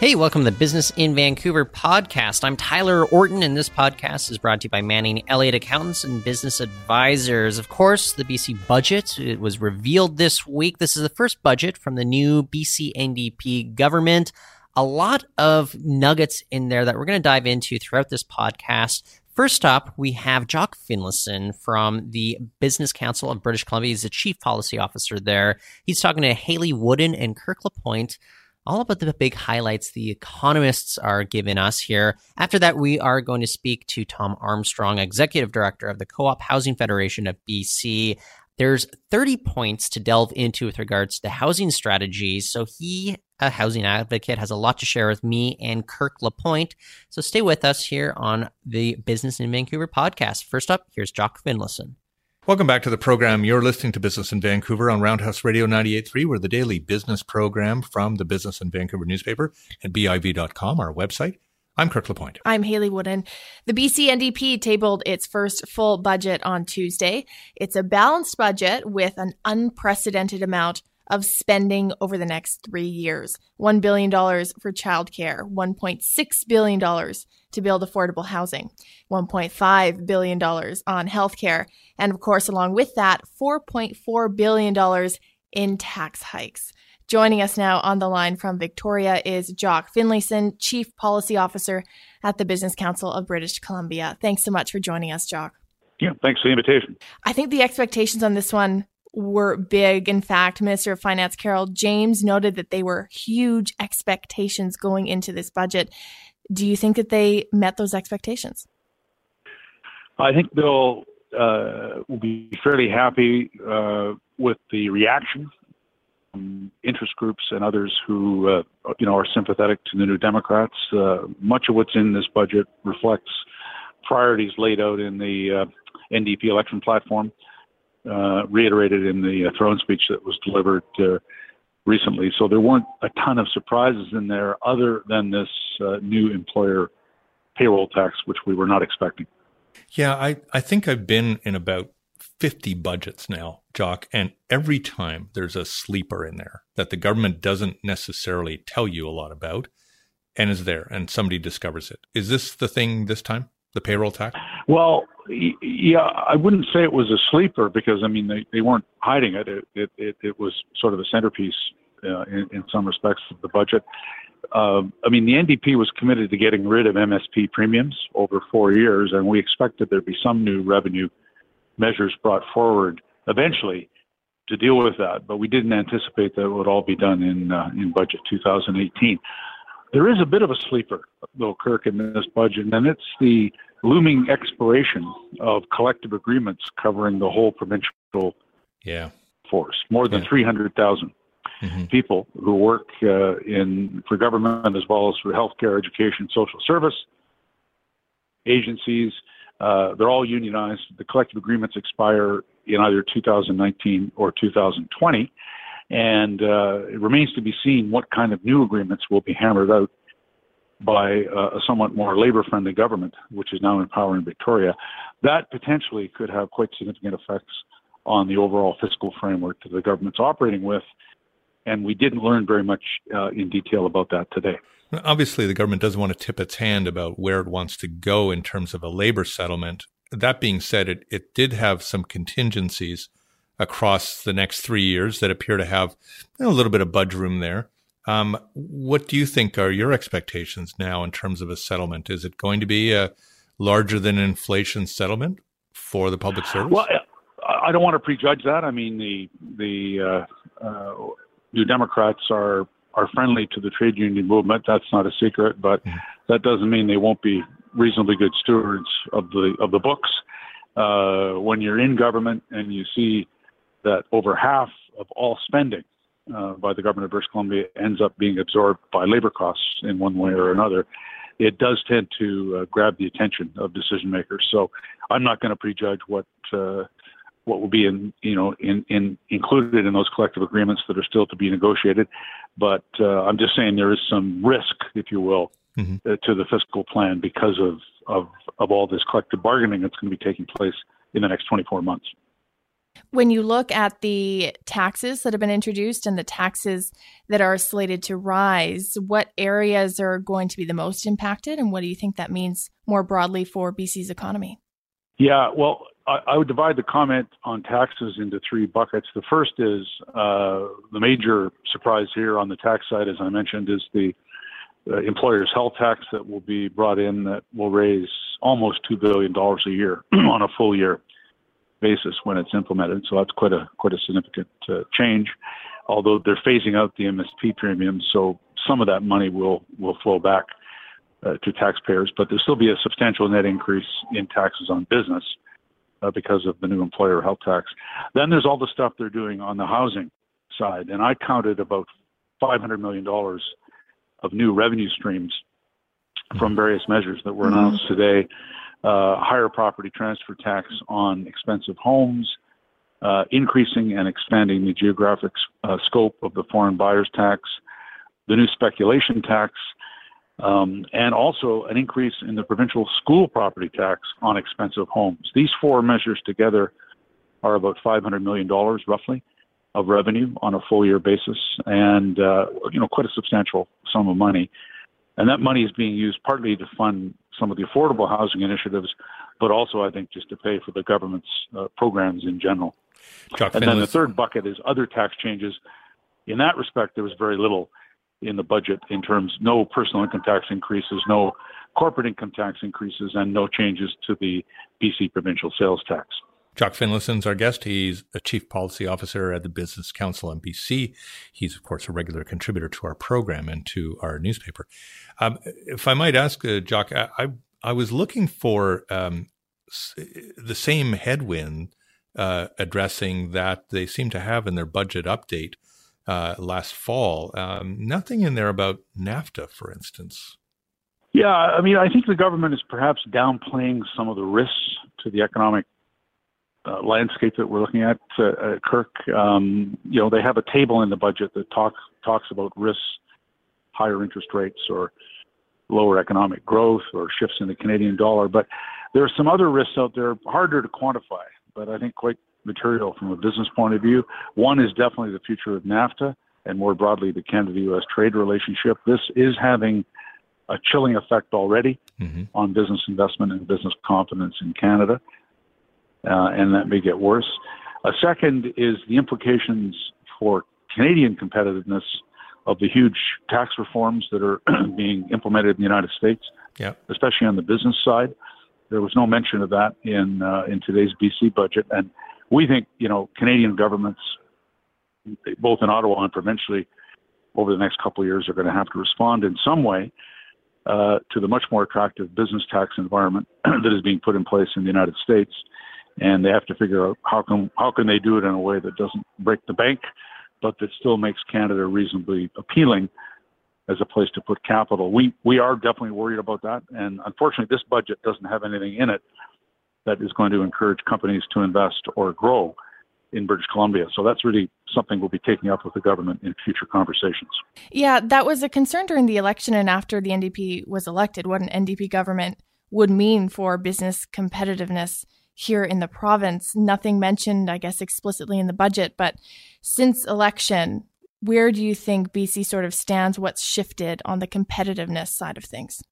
Hey, welcome to the Business in Vancouver podcast. I'm Tyler Orton, and this podcast is brought to you by Manning Elliott Accountants and Business Advisors. Of course, the BC budget it was revealed this week. This is the first budget from the new BC NDP government. A lot of nuggets in there that we're going to dive into throughout this podcast. First up, we have Jock Finlayson from the Business Council of British Columbia. He's the chief policy officer there. He's talking to Hayley Woodin and Kirk LaPointe all about the big highlights the economists are giving us here. After that, we are going to speak to Thom Armstrong, Executive Director of the Co op Housing Federation of BC. There's 30 points to delve into with regards to housing strategies. So he, a housing advocate, has a lot to share with me and Kirk LaPointe. So stay with us here on the Business in Vancouver podcast. First up, here's Jock Finlayson. Welcome back to the program. You're listening to Business in Vancouver on Roundhouse Radio 98.3. We're the daily business program from the Business in Vancouver newspaper and BIV.com, our website. I'm Kirk LaPointe. I'm Hayley Woodin. The BC NDP tabled its first full budget on Tuesday. It's a balanced budget with an unprecedented amount of spending over the next three years $1 billion for childcare, $1.6 billion to build affordable housing, $1.5 billion on healthcare, and of course, along with that, $4.4 billion in tax hikes. Joining us now on the line from Victoria is Jock Finlayson, Chief Policy Officer at the Business Council of British Columbia. Thanks so much for joining us, Jock. Yeah, thanks for the invitation. I think the expectations on this one were big. In fact, Minister of Finance Carole James noted that they were huge expectations going into this budget. Do you think that they met those expectations? I think they'll uh, will be fairly happy uh, with the reaction from interest groups and others who uh, you know are sympathetic to the New Democrats. Uh, much of what's in this budget reflects priorities laid out in the uh, NDP election platform uh, reiterated in the uh, throne speech that was delivered uh, recently. So there weren't a ton of surprises in there other than this uh, new employer payroll tax, which we were not expecting. Yeah, I, I think I've been in about 50 budgets now, Jock, and every time there's a sleeper in there that the government doesn't necessarily tell you a lot about and is there and somebody discovers it. Is this the thing this time? The payroll tax? Well, yeah, I wouldn't say it was a sleeper because I mean they, they weren't hiding it. It, it. it it was sort of a centerpiece uh, in, in some respects of the budget. Uh, I mean, the NDP was committed to getting rid of MSP premiums over four years, and we expected there'd be some new revenue measures brought forward eventually to deal with that. But we didn't anticipate that it would all be done in uh, in budget 2018. There is a bit of a sleeper, though, Kirk, in this budget, and it's the looming expiration of collective agreements covering the whole provincial yeah. force. More than yeah. 300,000 mm-hmm. people who work uh, in for government as well as for healthcare, education, social service agencies. Uh, they're all unionized. The collective agreements expire in either 2019 or 2020. And uh, it remains to be seen what kind of new agreements will be hammered out by uh, a somewhat more labor friendly government, which is now in power in Victoria. That potentially could have quite significant effects on the overall fiscal framework that the government's operating with. And we didn't learn very much uh, in detail about that today. Obviously, the government doesn't want to tip its hand about where it wants to go in terms of a labor settlement. That being said, it, it did have some contingencies across the next three years that appear to have you know, a little bit of budge room there. Um, what do you think are your expectations now in terms of a settlement? Is it going to be a larger than inflation settlement for the public service? Well, I don't want to prejudge that. I mean, the the uh, uh, New Democrats are are friendly to the trade union movement. That's not a secret, but mm-hmm. that doesn't mean they won't be reasonably good stewards of the of the books. Uh, when you're in government and you see that over half of all spending uh, by the government of British Columbia ends up being absorbed by labor costs in one way or another, it does tend to uh, grab the attention of decision makers. So I'm not going to prejudge what uh, what will be in you know in, in included in those collective agreements that are still to be negotiated. But uh, I'm just saying there is some risk, if you will, mm-hmm. uh, to the fiscal plan because of, of of all this collective bargaining that's going to be taking place in the next 24 months. When you look at the taxes that have been introduced and the taxes that are slated to rise, what areas are going to be the most impacted, and what do you think that means more broadly for BC's economy? Yeah, well, I, I would divide the comment on taxes into three buckets. The first is uh, the major surprise here on the tax side, as I mentioned, is the uh, employer's health tax that will be brought in that will raise almost $2 billion a year on a full year basis when it's implemented. So that's quite a quite a significant uh, change. Although they're phasing out the MSP premium, so some of that money will will flow back uh, to taxpayers, but there'll still be a substantial net increase in taxes on business uh, because of the new employer health tax. Then there's all the stuff they're doing on the housing side, and I counted about 500 million dollars of new revenue streams from various measures that were announced mm-hmm. today higher property transfer tax on expensive homes, uh, increasing and expanding the geographic uh, scope of the foreign buyers tax, the new speculation tax, um, and also an increase in the provincial school property tax on expensive homes. These four measures together are about $500 million roughly of revenue on a full year basis, and uh, you know quite a substantial sum of money. And that money is being used partly to fund some of the affordable housing initiatives, but also I think just to pay for the government's uh, programs in general. Chuck and then the third bucket is other tax changes. In that respect, there was very little in the budget in terms no personal income tax increases, no corporate income tax increases, and no changes to the BC provincial sales tax. Jock Finlayson's our guest. He's a chief policy officer at the Business Council in BC. He's, of course, a regular contributor to our program and to our newspaper. Um, if I might ask, uh, Jock, I, I, I, was looking for um, the same headwind uh, addressing that they seem to have in their budget update uh, last fall. Um, nothing in there about NAFTA, for instance. Yeah, I mean, I think the government is perhaps downplaying some of the risks to the economic uh, landscape that we're looking at, uh, Kirk, um, you know, they have a table in the budget that talks talks about risks, higher interest rates, or lower economic growth, or shifts in the Canadian dollar. But there are some other risks out there, harder to quantify, but I think quite material from a business point of view. One is definitely the future of NAFTA, and more broadly, the Canada-U.S. trade relationship. This is having a chilling effect already mm-hmm. on business investment and business confidence in Canada uh, and that may get worse. A second is the implications for Canadian competitiveness of the huge tax reforms that are being implemented in the United States, yeah. especially on the business side. There was no mention of that in uh, in today's BC budget, and we think you know Canadian governments, both in Ottawa and provincially, over the next couple of years, are going to have to respond in some way uh, to the much more attractive business tax environment that is being put in place in the United States and they have to figure out how can how can they do it in a way that doesn't break the bank, but that still makes Canada reasonably appealing as a place to put capital. We we are definitely worried about that, and unfortunately, this budget doesn't have anything in it that is going to encourage companies to invest or grow in British Columbia. So that's really something we'll be taking up with the government in future conversations. Yeah, that was a concern during the election and after the NDP was elected, what an NDP government would mean for business competitiveness here in the province. Nothing mentioned, I guess, explicitly in the budget, but since election, where do you think BC sort of stands? What's shifted on the competitiveness side of things?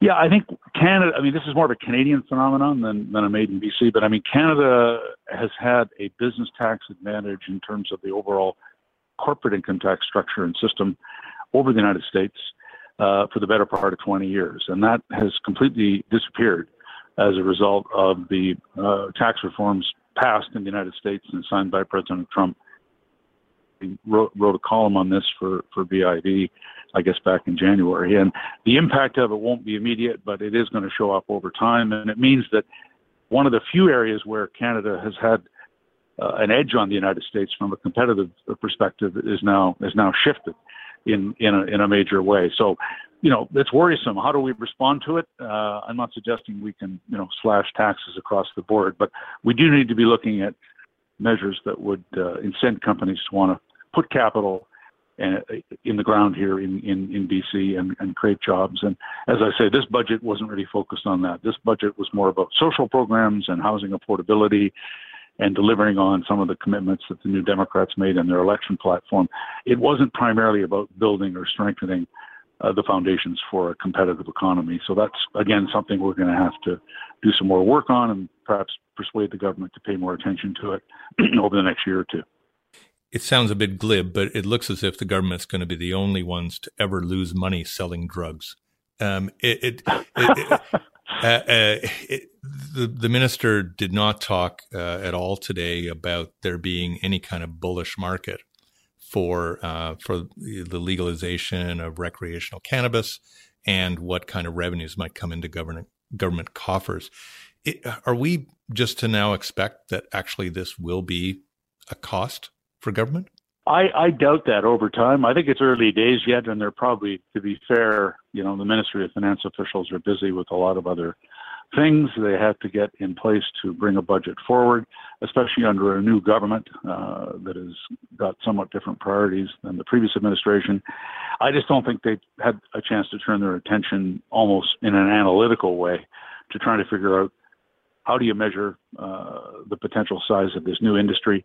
Yeah, I think Canada, I mean, this is more of a Canadian phenomenon than, than a made in BC, but I mean, Canada has had a business tax advantage in terms of the overall corporate income tax structure and system over the United States uh, for the better part of 20 years. And that has completely disappeared as a result of the uh, tax reforms passed in the United States and signed by President Trump. He wrote, wrote a column on this for, for BIV, I guess back in January. And the impact of it won't be immediate, but it is going to show up over time. And it means that one of the few areas where Canada has had uh, an edge on the United States from a competitive perspective is now is now shifted in in a, in a major way. So you know, it's worrisome. How do we respond to it? Uh, I'm not suggesting we can, you know, slash taxes across the board, but we do need to be looking at measures that would uh, incent companies to want to put capital uh, in the ground here in, in, in BC and, and create jobs. And as I say, this budget wasn't really focused on that. This budget was more about social programs and housing affordability and delivering on some of the commitments that the New Democrats made in their election platform. It wasn't primarily about building or strengthening uh, the foundations for a competitive economy. So that's again something we're going to have to do some more work on, and perhaps persuade the government to pay more attention to it over the next year or two. It sounds a bit glib, but it looks as if the government's going to be the only ones to ever lose money selling drugs. Um, it, it, it, uh, uh, the, the minister did not talk uh, at all today about there being any kind of bullish market for uh, for the legalization of recreational cannabis and what kind of revenues might come into government government coffers. It, are we just to now expect that actually this will be a cost for government? I, I doubt that over time. I think it's early days yet, and they're probably, to be fair, you know, the Ministry of Finance officials are busy with a lot of other things they have to get in place to bring a budget forward, especially under a new government uh, that has got somewhat different priorities than the previous administration. I just don't think they've had a chance to turn their attention almost in an analytical way to trying to figure out how do you measure uh, the potential size of this new industry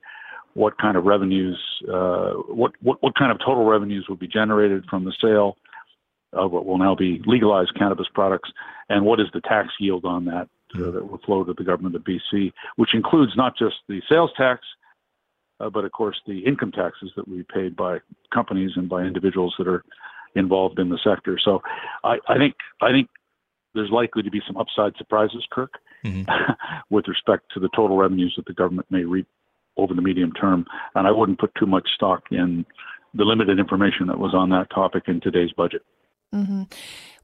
what kind of revenues, uh, what, what, what kind of total revenues will be generated from the sale of what will now be legalized cannabis products, and what is the tax yield on that uh, that will flow to the government of BC, which includes not just the sales tax, uh, but of course the income taxes that we paid by companies and by individuals that are involved in the sector. So, I, I think I think there's likely to be some upside surprises, Kirk, mm-hmm. with respect to the total revenues that the government may reap over the medium term. And I wouldn't put too much stock in the limited information that was on that topic in today's budget. Mm-hmm.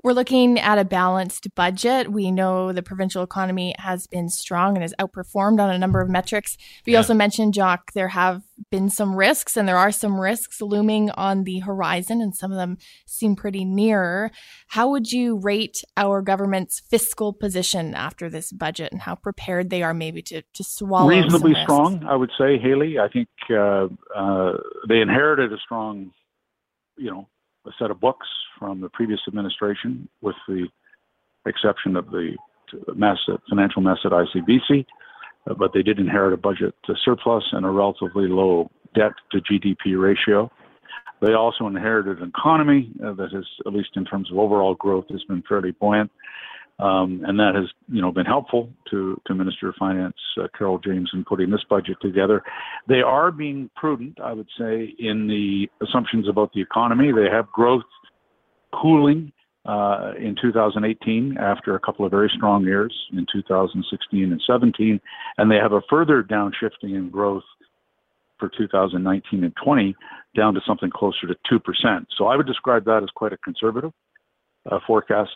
We're looking at a balanced budget. We know the provincial economy has been strong and has outperformed on a number of metrics. We yeah. also mentioned, Jock, there have been some risks and there are some risks looming on the horizon, and some of them seem pretty near. How would you rate our government's fiscal position after this budget and how prepared they are maybe to, to swallow? Reasonably strong, I would say, Hayley. I think uh, uh, they inherited a strong, you know, a set of books from the previous administration, with the exception of the mess at, financial mess at ICBC. Uh, but they did inherit a budget surplus and a relatively low debt to GDP ratio. They also inherited an economy uh, that has, at least in terms of overall growth, has been fairly buoyant. Um, and that has, you know, been helpful to, to Minister of Finance uh, Carole James in putting this budget together. They are being prudent, I would say, in the assumptions about the economy. They have growth cooling uh, in 2018 after a couple of very strong years in 2016 and 17, and they have a further downshifting in growth for 2019 and 20 down to something closer to 2%. So I would describe that as quite a conservative uh, forecast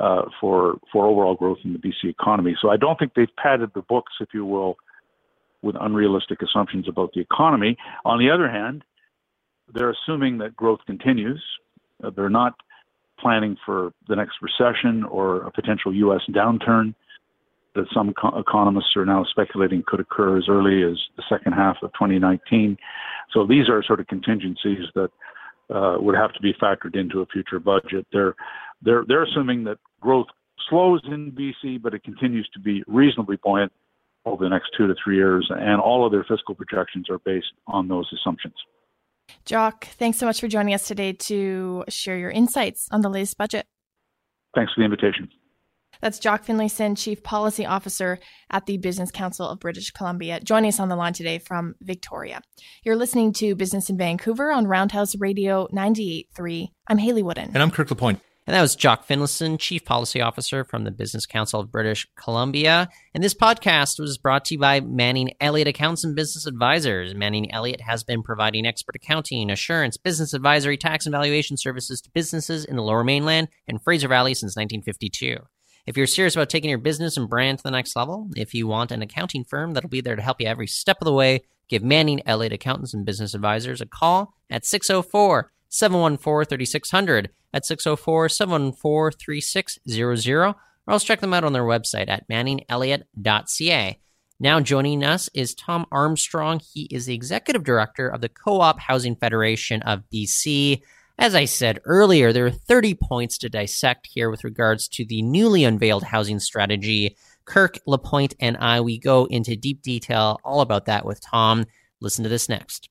uh, for for overall growth in the BC economy. So I don't think they've padded the books, if you will, with unrealistic assumptions about the economy. On the other hand, they're assuming that growth continues. Uh, they're not planning for the next recession or a potential U.S. downturn that some co- economists are now speculating could occur as early as the second half of 2019. So these are sort of contingencies that uh, would have to be factored into a future budget. They're they're they're assuming that growth slows in BC, but it continues to be reasonably buoyant over the next two to three years, and all of their fiscal projections are based on those assumptions. Jock, thanks so much for joining us today to share your insights on the latest budget. Thanks for the invitation. That's Jock Finlayson, Chief Policy Officer at the Business Council of British Columbia, joining us on the line today from Victoria. You're listening to Business in Vancouver on Roundhouse Radio 98.3. I'm Hayley Woodin. And I'm Kirk LaPointe. And that was Jock Finlayson, Chief Policy Officer from the Business Council of British Columbia. And this podcast was brought to you by Manning Elliott Accountants and Business Advisors. Manning Elliott has been providing expert accounting, assurance, business advisory, tax and valuation services to businesses in the Lower Mainland and Fraser Valley since 1952. If you're serious about taking your business and brand to the next level, if you want an accounting firm that'll be there to help you every step of the way, give Manning Elliott Accountants and Business Advisors a call at 604 714 3600 at 604 714 3600, or else check them out on their website at manningelliott.ca. Now joining us is Thom Armstrong. He is the executive director of the Co op Housing Federation of BC. As I said earlier, there are 30 points to dissect here with regards to the newly unveiled housing strategy Kirk LaPointe and I, we go into deep detail all about that with Thom. Listen to this next.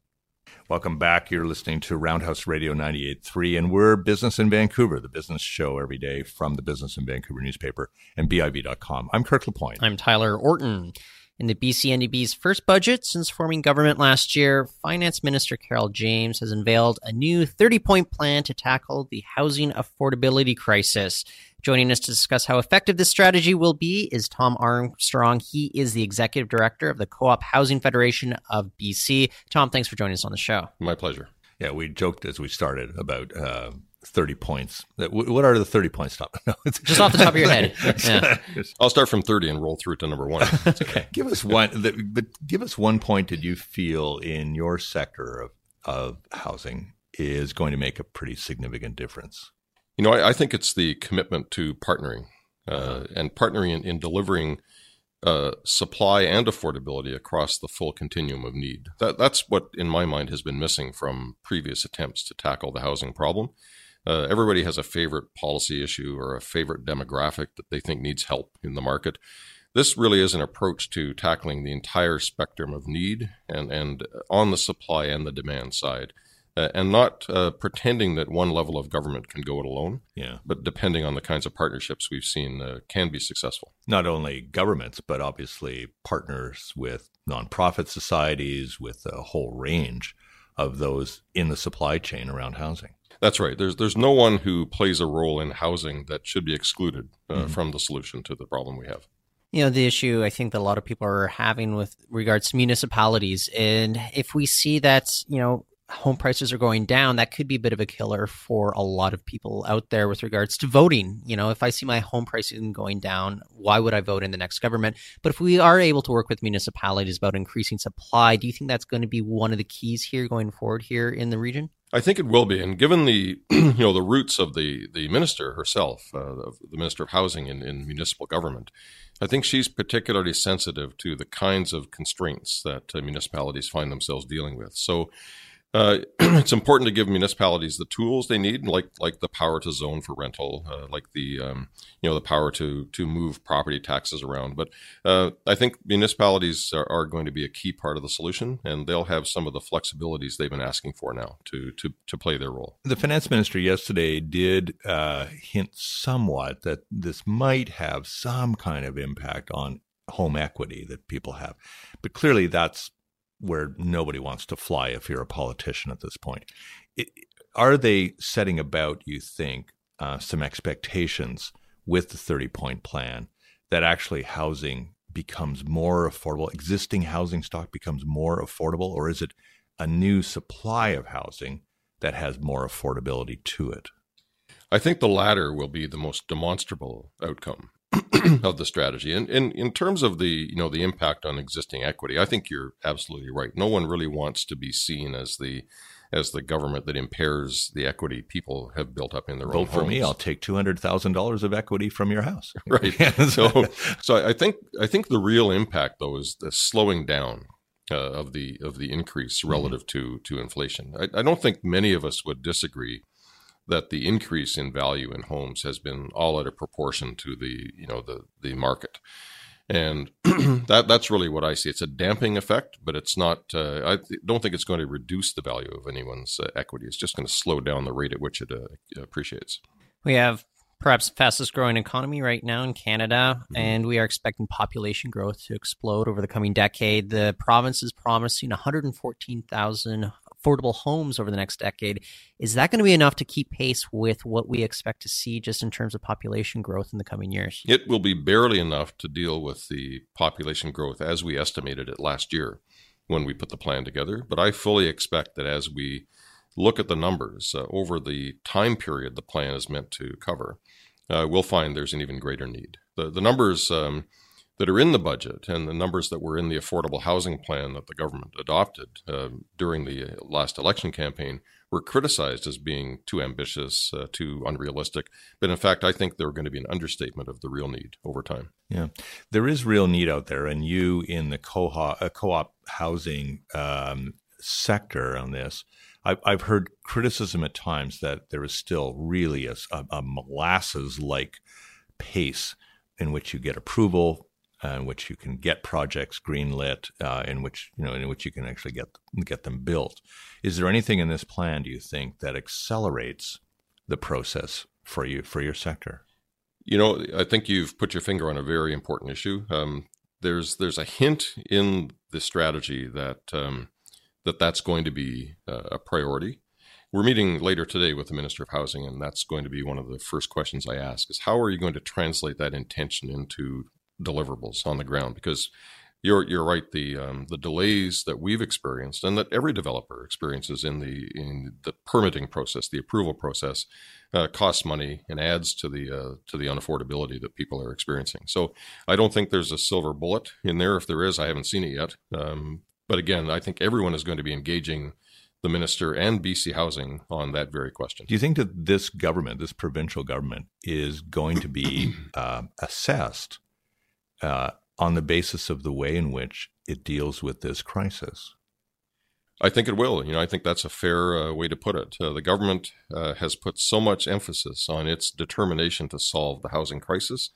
Welcome back. You're listening to Roundhouse Radio 98.3, and we're Business in Vancouver, the business show every day from the Business in Vancouver newspaper and BIV.com. I'm Kirk LaPointe. I'm Tyler Orton. In the BCNDP's first budget since forming government last year, Finance Minister Carole James has unveiled a new 30 point plan to tackle the housing affordability crisis. Joining us to discuss how effective this strategy will be is Thom Armstrong. He is the executive director of the Co op Housing Federation of BC. Thom, thanks for joining us on the show. My pleasure. Yeah, we joked as we started about uh, 30 points. What are the 30 points, Thom? No, Just off the top of your head. Yeah. I'll start from 30 and roll through to number one. okay. give us one, but give us one point that you feel in your sector of, of housing is going to make a pretty significant difference. You know, I, I think it's the commitment to partnering uh, uh-huh. and partnering in, in delivering uh, supply and affordability across the full continuum of need. That, that's what, in my mind, has been missing from previous attempts to tackle the housing problem. Uh, everybody has a favorite policy issue or a favorite demographic that they think needs help in the market. This really is an approach to tackling the entire spectrum of need and, and on the supply and the demand side uh, and not uh, pretending that one level of government can go it alone. Yeah. But depending on the kinds of partnerships we've seen, uh, can be successful. Not only governments, but obviously partners with nonprofit societies, with a whole range of those in the supply chain around housing. That's right. There's there's no one who plays a role in housing that should be excluded uh, mm-hmm. from the solution to the problem we have you know the issue i think that a lot of people are having with regards to municipalities and if we see that you know home prices are going down, that could be a bit of a killer for a lot of people out there with regards to voting. You know, if I see my home pricing going down, why would I vote in the next government? But if we are able to work with municipalities about increasing supply, do you think that's going to be one of the keys here going forward here in the region? I think it will be, and given the you know the roots of the the minister herself, uh, the minister of housing in, in municipal government, I think she's particularly sensitive to the kinds of constraints that uh, municipalities find themselves dealing with. So uh, it's important to give municipalities the tools they need, like like the power to zone for rental, uh, like the um, you know the power to to move property taxes around. But uh, I think municipalities are, are, going to be a key part of the solution, and they'll have some of the flexibilities they've been asking for now to to to play their role. The finance minister yesterday did uh, hint somewhat that this might have some kind of impact on home equity that people have, but clearly that's where nobody wants to fly if you're a politician at this point. It, are they setting about, you think, uh, some expectations with the 30 point plan that actually housing becomes more affordable, existing housing stock becomes more affordable, or is it a new supply of housing that has more affordability to it? I think the latter will be the most demonstrable outcome. of the strategy. And, and in terms of the you know the impact on existing equity, I think you're absolutely right. No one really wants to be seen as the as the government that impairs the equity people have built up in their Vote own for homes. me, I'll take two hundred thousand dollars of equity from your house. right. so, so I think I think the real impact though is the slowing down uh, of the of the increase mm-hmm. relative mm-hmm. to to inflation. I, I, don't think many of us would disagree that the increase in value in homes has been all out of proportion to the you know the the market and that that's really what I see. It's a damping effect, but it's not. Uh, I don't think it's going to reduce the value of anyone's uh, equity. It's just going to slow down the rate at which it uh, appreciates. We have perhaps fastest growing economy right now in Canada, mm-hmm. and we are expecting population growth to explode over the coming decade. The province is promising 114,000 affordable homes over the next decade. Is that going to be enough to keep pace with what we expect to see just in terms of population growth in the coming years? It will be barely enough to deal with the population growth as we estimated it last year when we put the plan together. But I fully expect that as we look at the numbers uh, over the time period the plan is meant to cover, uh, we'll find there's an even greater need. The, the numbers. Um, that are in the budget and the numbers that were in the affordable housing plan that the government adopted uh, during the last election campaign were criticized as being too ambitious, uh, too unrealistic. But in fact, I think they're going to be an understatement of the real need over time. Yeah, there is real need out there, and you in the uh, co-op housing um, sector on this. I've heard criticism at times that there is still really a, a molasses like pace in which you get approval uh, in which you can get projects greenlit, uh, in which you know in which you can actually get get them built. Is there anything in this plan, do you think, that accelerates the process for you for your sector? You know, I think you've put your finger on a very important issue. Um, there's there's a hint in the strategy that um, that that's going to be uh, a priority. We're meeting later today with the Minister of Housing, and that's going to be one of the first questions I ask: is how are you going to translate that intention into deliverables on the ground? Because you're you're right. The um, the delays that we've experienced and that every developer experiences in the in the permitting process, the approval process, uh, costs money and adds to the uh, to the unaffordability that people are experiencing. So I don't think there's a silver bullet in there. If there is, I haven't seen it yet. Um, but again, I think everyone is going to be engaging the minister and BC Housing on that very question. Do you think that this government, this provincial government, is going to be uh, assessed? Uh, on the basis of the way in which it deals with this crisis? I think it will. You know, I think that's a fair uh, way to put it. Uh, the government uh, has put so much emphasis on its determination to solve the housing crisis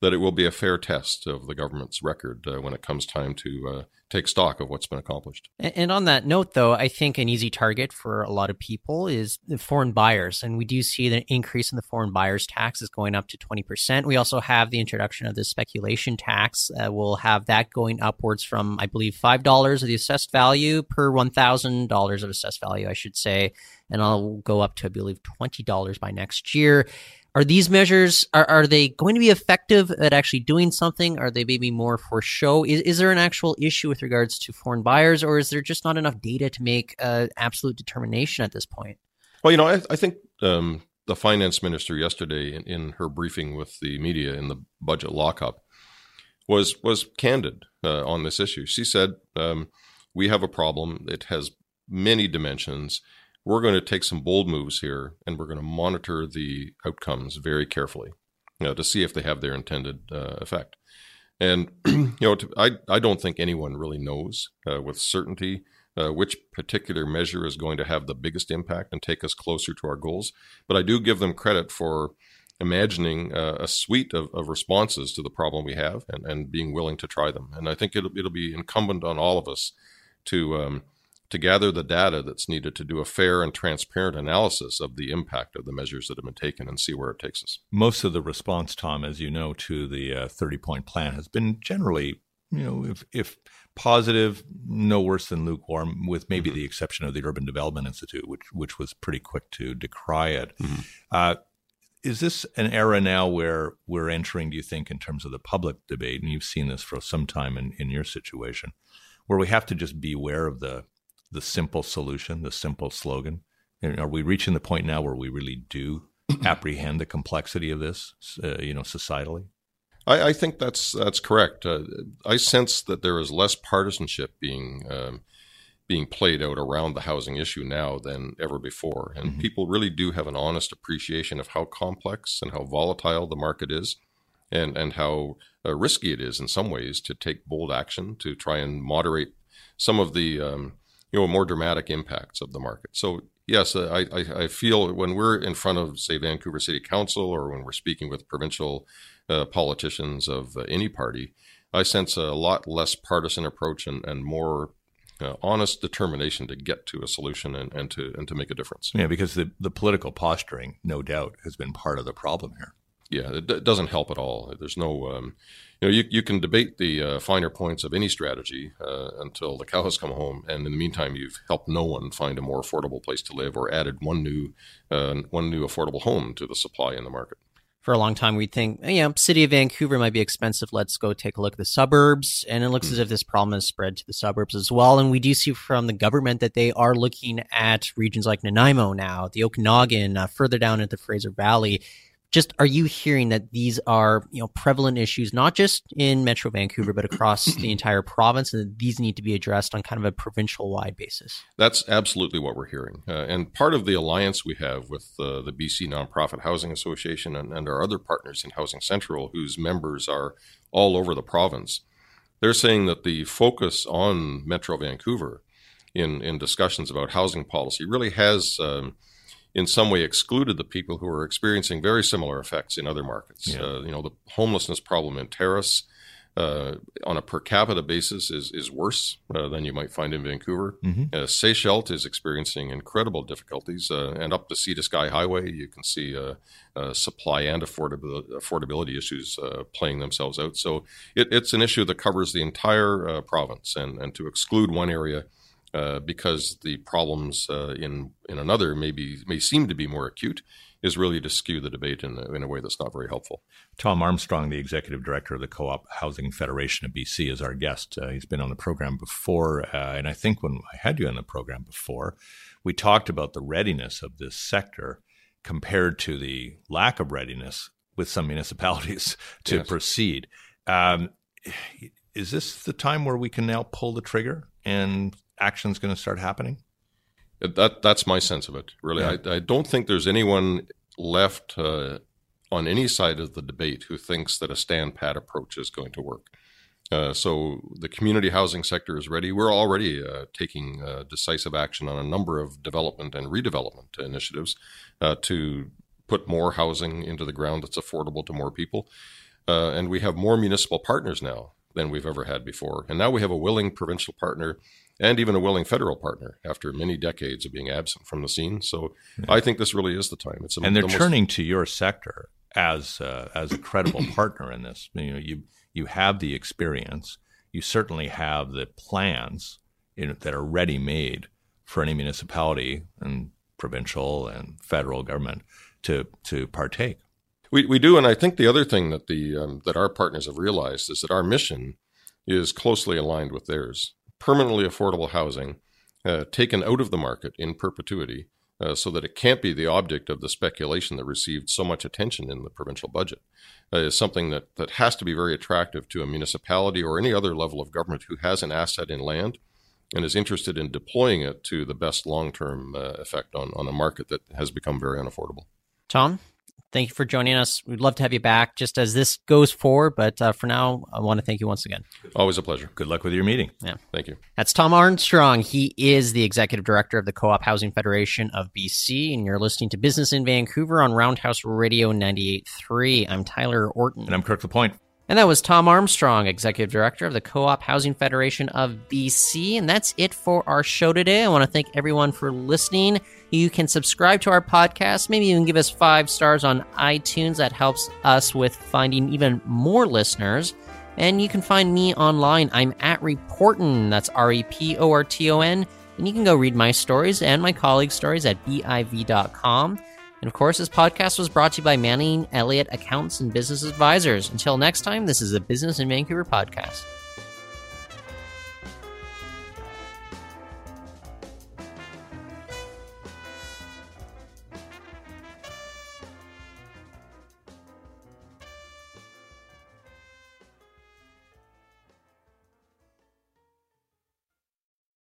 that it will be a fair test of the government's record uh, when it comes time to uh, take stock of what's been accomplished. And on that note, though, I think an easy target for a lot of people is the foreign buyers. And we do see the increase in the foreign buyers tax is going up to 20%. We also have the introduction of the speculation tax. Uh, we'll have that going upwards from, I believe, $5 of the assessed value per $1,000 of assessed value, I should say. And I'll go up to, I believe, $20 by next year are these measures are, are they going to be effective at actually doing something? Are they maybe more for show? Is, is there an actual issue with regards to foreign buyers or is there just not enough data to make uh, absolute determination at this point? Well you know i, I think um, the finance minister yesterday in, in, her briefing with the media in the budget lockup was was candid uh, on this issue. She said um, we have a problem. It has many dimensions we're going to take some bold moves here and we're going to monitor the outcomes very carefully you know, to see if they have their intended uh, effect. And you know, to, I I don't think anyone really knows uh, with certainty uh, which particular measure is going to have the biggest impact and take us closer to our goals. But I do give them credit for imagining uh, a suite of, of, responses to the problem we have and, and being willing to try them. And I think it'll it'll be incumbent on all of us to um, to gather the data that's needed to do a fair and transparent analysis of the impact of the measures that have been taken and see where it takes us. Most of the response, Thom, as you know, to the uh, 30 point plan has been generally, you know, if, if positive, no worse than lukewarm, with maybe mm-hmm. the exception of the Urban Development Institute, which, which was pretty quick to decry it. Mm-hmm. Uh, is this an era now where we're entering, do you think, in terms of the public debate? And you've seen this for some time in, in your situation, where we have to just be aware of the the simple solution, the simple slogan? And are we reaching the point now where we really do apprehend the complexity of this, uh, you know, societally? I, I, think that's that's correct. Uh, I sense that there is less partisanship being um, being played out around the housing issue now than ever before, and mm-hmm. people really do have an honest appreciation of how complex and how volatile the market is, and and how uh, risky it is in some ways to take bold action to try and moderate some of the um, you know more dramatic impacts of the market. So yes, I, I, I, feel when we're in front of say Vancouver City Council or when we're speaking with provincial uh, politicians of uh, any party, I sense a lot less partisan approach and, and more uh, honest determination to get to a solution and, and to and to make a difference. Yeah, because the the political posturing, no doubt, has been part of the problem here. Yeah, it, d- doesn't help at all. There's no um, you know, you, you can debate the uh, finer points of any strategy uh, until the cow has come home, and in the meantime, you've helped no one find a more affordable place to live or added one new uh, one new affordable home to the supply in the market. For a long time, we'd think, oh, yeah, city of Vancouver might be expensive. Let's go take a look at the suburbs. And it looks mm-hmm. as if this problem has spread to the suburbs as well. And we do see from the government that they are looking at regions like Nanaimo now, the Okanagan, uh, further down into the Fraser Valley just are you hearing that these are you know prevalent issues not just in metro vancouver but across the entire province and that these need to be addressed on kind of a provincial wide basis? That's absolutely what we're hearing. Uh, and part of the alliance we have with uh, the bc nonprofit housing association and, and our other partners in housing central whose members are all over the province they're saying that the focus on metro vancouver in, in discussions about housing policy really has um, in some way excluded the people who are experiencing very similar effects in other markets. Yeah. Uh, you know, the homelessness problem in Terrace, uh, on a per capita basis is is worse uh, than you might find in Vancouver. Mm-hmm. Uh, Sechelt is experiencing incredible difficulties, uh, and up the Sea to Sky Highway, you can see uh, uh, supply and affordability, affordability issues playing themselves out. So it, it's an issue that covers the entire province, and and to exclude one area. Because the problems in in another may be may seem to be more acute, is really to skew the debate in a, in a way that's not very helpful. Thom Armstrong, the executive director of the Co op Housing Federation of BC, is our guest. Uh, he's been on the program before. Uh, and I think when I had you on the program before, we talked about the readiness of this sector compared to the lack of readiness with some municipalities to yes. proceed. Um, is this the time where we can now pull the trigger and action's going to start happening? That that's my sense of it. Really, yeah. I, I don't think there's anyone left uh, on any side of the debate who thinks that a stand pat approach is going to work. Uh, so the community housing sector is ready. We're already uh, taking uh, decisive action on a number of development and redevelopment initiatives uh, to put more housing into the ground that's affordable to more people. Uh, and we have more municipal partners now than we've ever had before. And now we have a willing provincial partner and even a willing federal partner after many decades of being absent from the scene. So yeah. I think this really is the time. It's a, and they're the turning most... to your sector as uh, as a credible partner in this. You know, you you have the experience. You certainly have the plans know, that are ready made for any municipality and provincial and federal government to to partake. We, we do, and I think the other thing that the um, that our partners have realized is that our mission is closely aligned with theirs permanently affordable housing uh, taken out of the market in perpetuity uh, so that it can't be the object of the speculation that received so much attention in the provincial budget uh, is something that, that has to be very attractive to a municipality or any other level of government who has an asset in land and is interested in deploying it to the best long term uh, effect on, on a market that has become very unaffordable. Thom? Thank you for joining us. We'd love to have you back just as this goes forward. But uh, for now, I want to thank you once again. Always a pleasure. Good luck with your meeting. Yeah. Thank you. That's Thom Armstrong. He is the executive director of the Co op Housing Federation of BC. And you're listening to Business in Vancouver on Roundhouse Radio 98.3. I'm Tyler Orton. And I'm Kirk LaPointe. And that was Thom Armstrong, Executive Director of the Co op Housing Federation of BC. And that's it for our show today. I want to thank everyone for listening. You can subscribe to our podcast, maybe even give us five stars on iTunes. That helps us with finding even more listeners. And you can find me online. I'm at Reporton. That's R E P O R T O N. And you can go read my stories and my colleagues' stories at BIV.com. And of course, this podcast was brought to you by Manning Elliott Accounts and Business Advisors. Until next time, this is a Business in Vancouver podcast.